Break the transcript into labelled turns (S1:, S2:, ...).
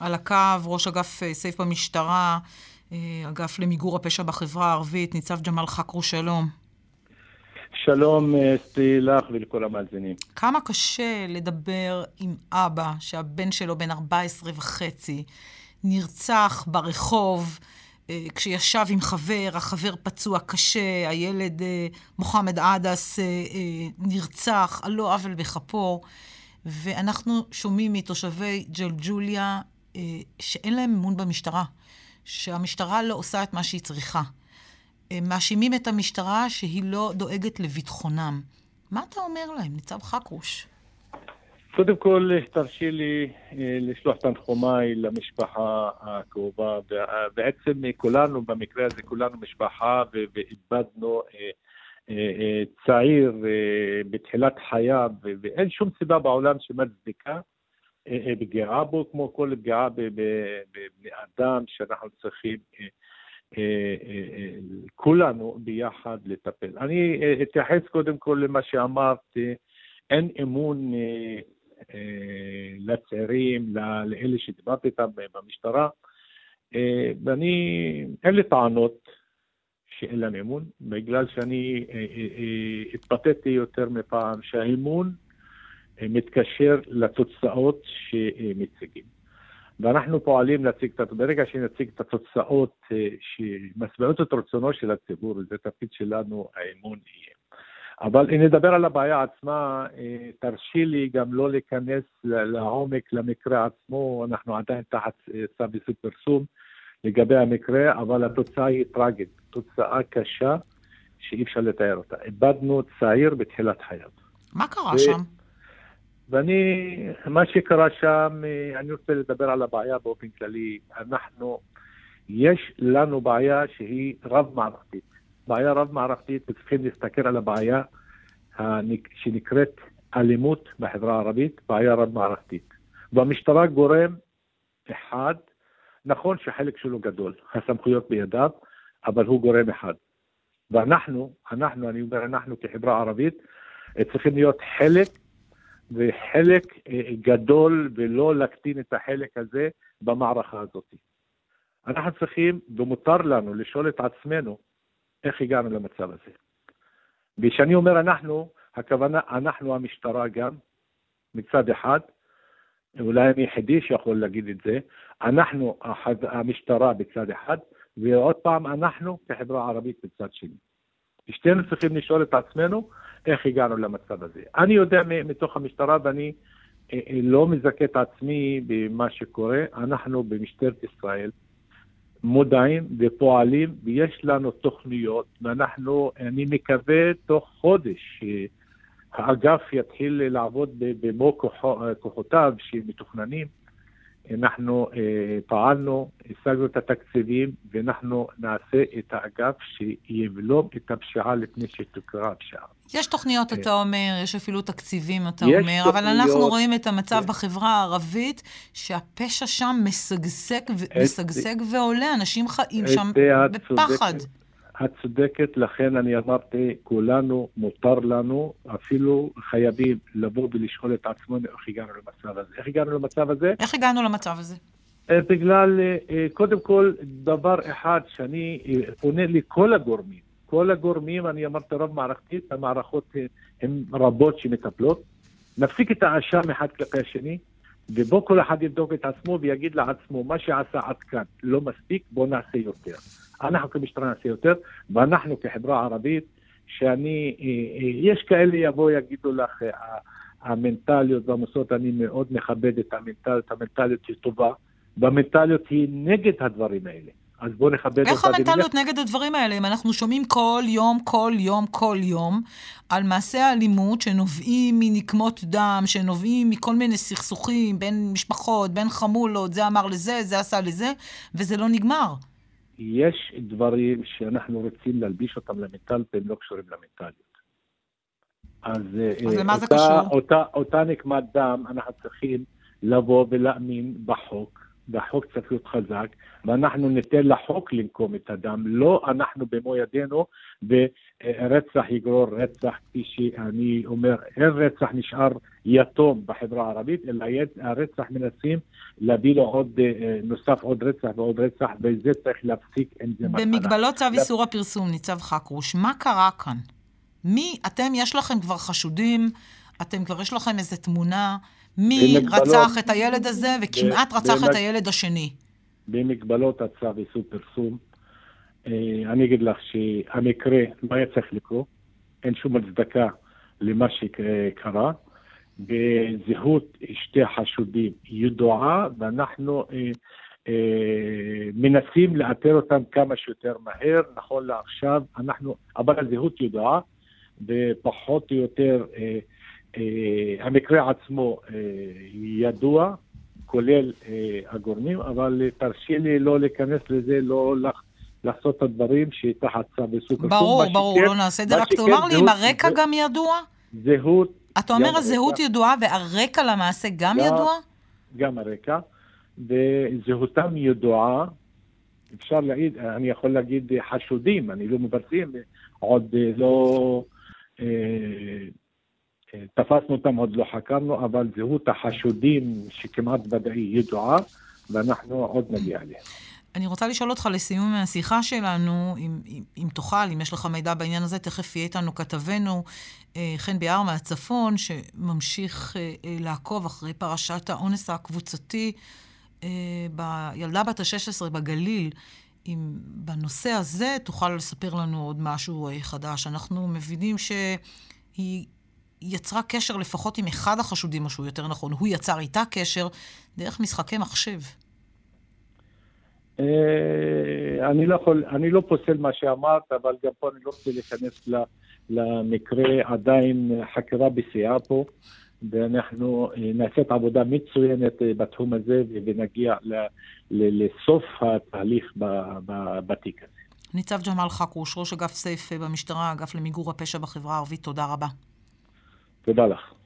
S1: על הקו, ראש אגף סייף במשטרה, אגף למיגור הפשע בחברה הערבית, ניצב ג'מאל חכרו, שלום.
S2: שלום אסתי לך ולכל המאזינים.
S1: כמה קשה לדבר עם אבא שהבן שלו בן 14 וחצי נרצח ברחוב אה, כשישב עם חבר, החבר פצוע קשה, הילד אה, מוחמד עדס אה, נרצח על לא עוול בכפו, ואנחנו שומעים מתושבי ג'לג'וליה שאין להם אמון במשטרה, שהמשטרה לא עושה את מה שהיא צריכה. מאשימים את המשטרה שהיא לא דואגת לביטחונם. מה אתה אומר להם, ניצב חכרוש?
S2: קודם כל, תרשי לי אה, לשלוח תנחומיי למשפחה הקרובה. בעצם כולנו, במקרה הזה, כולנו משפחה ואיבדנו אה, אה, צעיר בתחילת חייו, ואין שום סיבה בעולם שמצדיקה פגיעה בו, כמו כל פגיעה בבני אדם שאנחנו צריכים כולנו ביחד לטפל. אני אתייחס קודם כל למה שאמרת, אין אמון אה, לצעירים, לאלה שדיברתי איתם במשטרה, אה, ואני, אין לי טענות שאין להם אמון, בגלל שאני אה, התבטאתי יותר מפעם שהאמון מתקשר לתוצאות שמציגים. ואנחנו פועלים להציג את, ברגע שנציג את התוצאות שמשביעות את רצונו של הציבור, זה תפקיד שלנו, האמון יהיה. אבל אם נדבר על הבעיה עצמה, אה, תרשי לי גם לא להיכנס לעומק למקרה עצמו, אנחנו עדיין תחת אה, צו איסור פרסום לגבי המקרה, אבל התוצאה היא טרגית, תוצאה קשה שאי אפשר לתאר אותה. איבדנו צעיר בתחילת חייו.
S1: מה קרה ו... שם?
S2: ואני, מה שקרה שם, אה, אני רוצה לדבר על הבעיה באופן כללי. אנחנו, יש לנו בעיה שהיא רב-מערכתית. בעיה רב-מערכתית וצריכים להסתכל על הבעיה שנקראת אלימות בחברה הערבית, בעיה רב-מערכתית. והמשטרה גורם אחד, נכון שחלק שלו גדול, הסמכויות בידיו, אבל הוא גורם אחד. ואנחנו, אנחנו, אני אומר אנחנו כחברה ערבית, צריכים להיות חלק וחלק אה, גדול ולא להקטין את החלק הזה במערכה הזאת. אנחנו צריכים, ומותר לנו לשאול את עצמנו, איך הגענו למצב הזה. וכשאני אומר אנחנו, הכוונה, אנחנו המשטרה גם, מצד אחד, אולי אני היחידי שיכול להגיד את זה, אנחנו המשטרה בצד אחד, ועוד פעם אנחנו כחברה ערבית בצד שני. שתינו צריכים לשאול את עצמנו איך הגענו למצב הזה. אני יודע מתוך המשטרה ואני אה, אה, לא מזכה את עצמי במה שקורה, אנחנו במשטרת ישראל מודעים ופועלים, ויש לנו תוכניות, ואנחנו, אני מקווה תוך חודש שהאגף יתחיל לעבוד במו כוחותיו שמתוכננים. אנחנו אה, פעלנו, השגנו את התקציבים, ואנחנו נעשה את האגף שיבלום את הפשיעה לפני שתקרה הפשיעה.
S1: יש תוכניות, אתה אומר, יש אפילו תקציבים, אתה אומר, תוכניות, אבל אנחנו רואים את המצב כן. בחברה הערבית, שהפשע שם משגשג, משגשג ועולה, אנשים חיים שם בפחד.
S2: צודקת, לכן אני אמרתי, כולנו, מותר לנו, אפילו חייבים לבוא ולשאול את עצמנו איך הגענו למצב הזה. איך הגענו למצב הזה?
S1: איך הגענו למצב הזה?
S2: אה, בגלל, אה, קודם כל, דבר אחד שאני אה, פונה לכל הגורמים, כל הגורמים, אני אמרתי רב מערכתית, המערכות הן רבות שמטפלות. נפסיק את האשם אחד כלפי השני, ובוא כל אחד יבדוק את עצמו ויגיד לעצמו, מה שעשה עד כאן לא מספיק, בוא נעשה יותר. אנחנו כמשטרה נעשה יותר, ואנחנו כחברה ערבית, שאני, יש כאלה יבואו יגידו לך, המנטליות והמוסדות, אני מאוד מכבד את המנטליות, המנטליות היא טובה, והמנטליות היא נגד הדברים האלה. אז בואו נכבד אותה.
S1: איך המנטליות נגד הדברים האלה? אם אנחנו שומעים כל יום, כל יום, כל יום, על מעשי האלימות שנובעים מנקמות דם, שנובעים מכל מיני סכסוכים בין משפחות, בין חמולות, זה אמר לזה, זה עשה לזה, וזה לא נגמר.
S2: יש דברים שאנחנו רוצים להלביש אותם למנטליות, והם לא קשורים למנטליות.
S1: אז, אז למה אותה, זה קשור?
S2: אותה, אותה נקמת דם, אנחנו צריכים לבוא ולהאמין בחוק, והחוק צריך להיות חזק, ואנחנו ניתן לחוק לנקום את הדם, לא אנחנו במו ידינו, ורצח יגרור רצח, כפי שאני אומר, אין רצח נשאר יתום בחברה הערבית, אלא הרצח מנסים להביא לו עוד, אה, נוסף עוד רצח ועוד רצח, וזה צריך להפסיק עם זה
S1: מתנה. במגבלות צו איסור הפרסום, ניצב חכרוש, מה קרה כאן? מי, אתם, יש לכם כבר חשודים, אתם כבר יש לכם איזו תמונה, מי רצח את הילד הזה וכמעט רצח את הילד השני?
S2: במגבלות הצו איסור פרסום, אה, אני אגיד לך שהמקרה לא היה צריך לקרות, אין שום הצדקה למה שקרה, וזהות שתי החשודים ידועה, ואנחנו אה, אה, מנסים לאתר אותם כמה שיותר מהר, נכון לעכשיו, אנחנו, אבל הזהות ידועה, ופחות או יותר אה, המקרה עצמו אה, ידוע, כולל אה, הגורמים, אבל תרשי לי לא להיכנס לזה, לא לח... לעשות את הדברים שתחת צו עיסוק.
S1: ברור, ברור, שכן, לא נעשה את זה, רק תאמר לי אם הרקע גם ידוע?
S2: זהות.
S1: אתה אומר הזהות ידועה והרקע למעשה גם ידוע?
S2: גם הרקע, וזהותם ידועה. אפשר להגיד, אני יכול להגיד חשודים, אני לא מבצעים, עוד לא... תפסנו אותם, עוד לא חקרנו, אבל זהות החשודים שכמעט ודאי ידועה, ואנחנו עוד נגיע אליה.
S1: אני רוצה לשאול אותך לסיום השיחה שלנו, אם, אם, אם תוכל, אם יש לך מידע בעניין הזה, תכף יהיה איתנו כתבנו אה, חן ביאר מהצפון, שממשיך אה, אה, לעקוב אחרי פרשת האונס הקבוצתי בילדה בת ה-16 בגליל. אם בנושא הזה תוכל לספר לנו עוד משהו חדש. אנחנו מבינים שהיא יצרה קשר לפחות עם אחד החשודים, או שהוא יותר נכון, הוא יצר איתה קשר דרך משחקי מחשב.
S2: אה, אני לא יכול, אני לא פוסל מה שאמרת, אבל גם פה אני לא רוצה להיכנס למקרה, עדיין חקירה בשיאה פה, ואנחנו אה, נעשית עבודה מצוינת אה, בתחום הזה, ונגיע לסוף התהליך בתיק הזה.
S1: ניצב ג'מאל חכרוש, ראש אגף סייף במשטרה, אגף למיגור הפשע בחברה הערבית, תודה רבה.
S2: תודה לך.